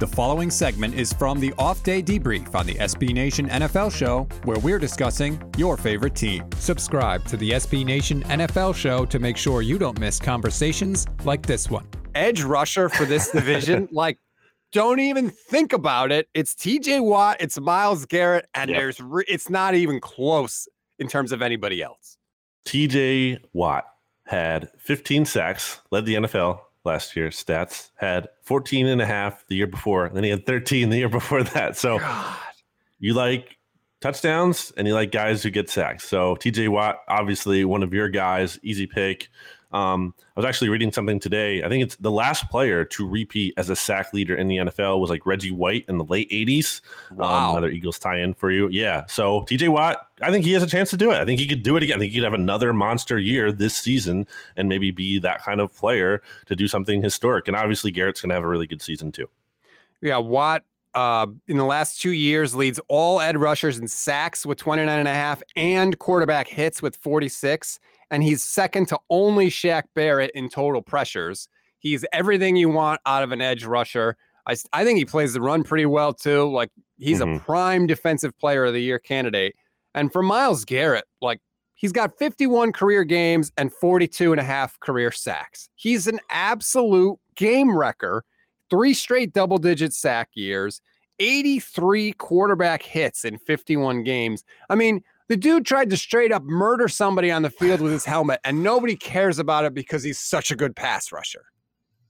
The following segment is from the off day debrief on the SB Nation NFL show, where we're discussing your favorite team. Subscribe to the SB Nation NFL show to make sure you don't miss conversations like this one. Edge rusher for this division, like, don't even think about it. It's TJ Watt, it's Myles Garrett, and yep. there's re- it's not even close in terms of anybody else. TJ Watt had 15 sacks, led the NFL last year. Stats had 14 and a half the year before. And then he had 13 the year before that. So God. you like touchdowns and you like guys who get sacks. So TJ Watt, obviously one of your guys, easy pick. Um, I was actually reading something today. I think it's the last player to repeat as a sack leader in the NFL was like Reggie White in the late 80s. Um, wow. Um, another Eagles tie in for you. Yeah. So TJ Watt, I think he has a chance to do it. I think he could do it again. I think he could have another monster year this season and maybe be that kind of player to do something historic. And obviously, Garrett's going to have a really good season too. Yeah. Watt uh, in the last two years leads all ed rushers in sacks with 29 and a half and quarterback hits with 46 and he's second to only Shaq Barrett in total pressures. He's everything you want out of an edge rusher. I, I think he plays the run pretty well too. Like he's mm-hmm. a prime defensive player of the year candidate. And for Myles Garrett, like he's got 51 career games and 42 and a half career sacks. He's an absolute game wrecker. Three straight double digit sack years, 83 quarterback hits in 51 games. I mean, the dude tried to straight up murder somebody on the field with his helmet, and nobody cares about it because he's such a good pass rusher.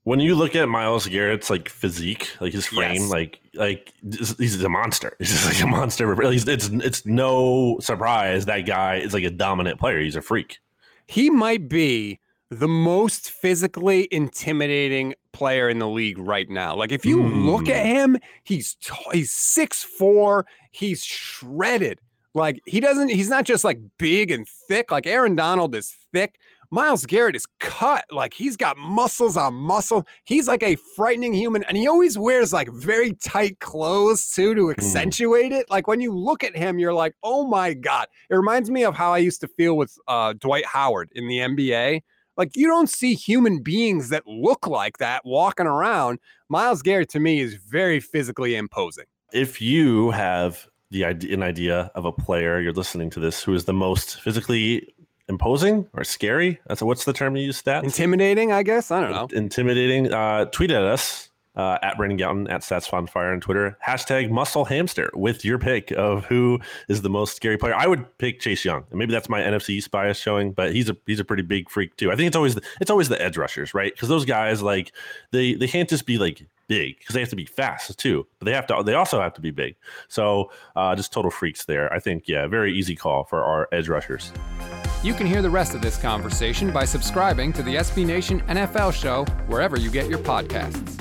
When you look at Myles Garrett's like physique, like his frame, yes. like like he's a monster. He's just like a monster. It's it's no surprise that guy is like a dominant player. He's a freak. He might be the most physically intimidating player in the league right now. Like if you mm. look at hmm. him, he's t- he's six four. He's shredded. Like he doesn't, he's not just like big and thick. Like Aaron Donald is thick. Myles Garrett is cut. Like he's got muscles on muscle. He's like a frightening human. And he always wears like very tight clothes too to mm. accentuate it. Like when you look at him, you're like, oh my God. It reminds me of how I used to feel with uh, Dwight Howard in the NBA. Like you don't see human beings that look like that walking around. Myles Garrett to me is very physically imposing. If you have the idea, an idea of a player you're listening to this who is the most physically imposing or scary. That's what's the term you use? Stats intimidating, I guess. I don't know. Intimidating. Uh, tweet at us uh, at Brandon Gowton at Stats on Fire on Twitter. Hashtag Muscle Hamster with your pick of who is the most scary player. I would pick Chase Young, and maybe that's my NFC East bias showing, but he's a he's a pretty big freak too. I think it's always the, it's always the edge rushers, right? Because those guys like they they can't just be like big because they have to be fast too, but they have to they also have to be big. So uh, just total freaks there. I think yeah, very easy call for our edge rushers. You can hear the rest of this conversation by subscribing to the SB Nation NFL show wherever you get your podcasts.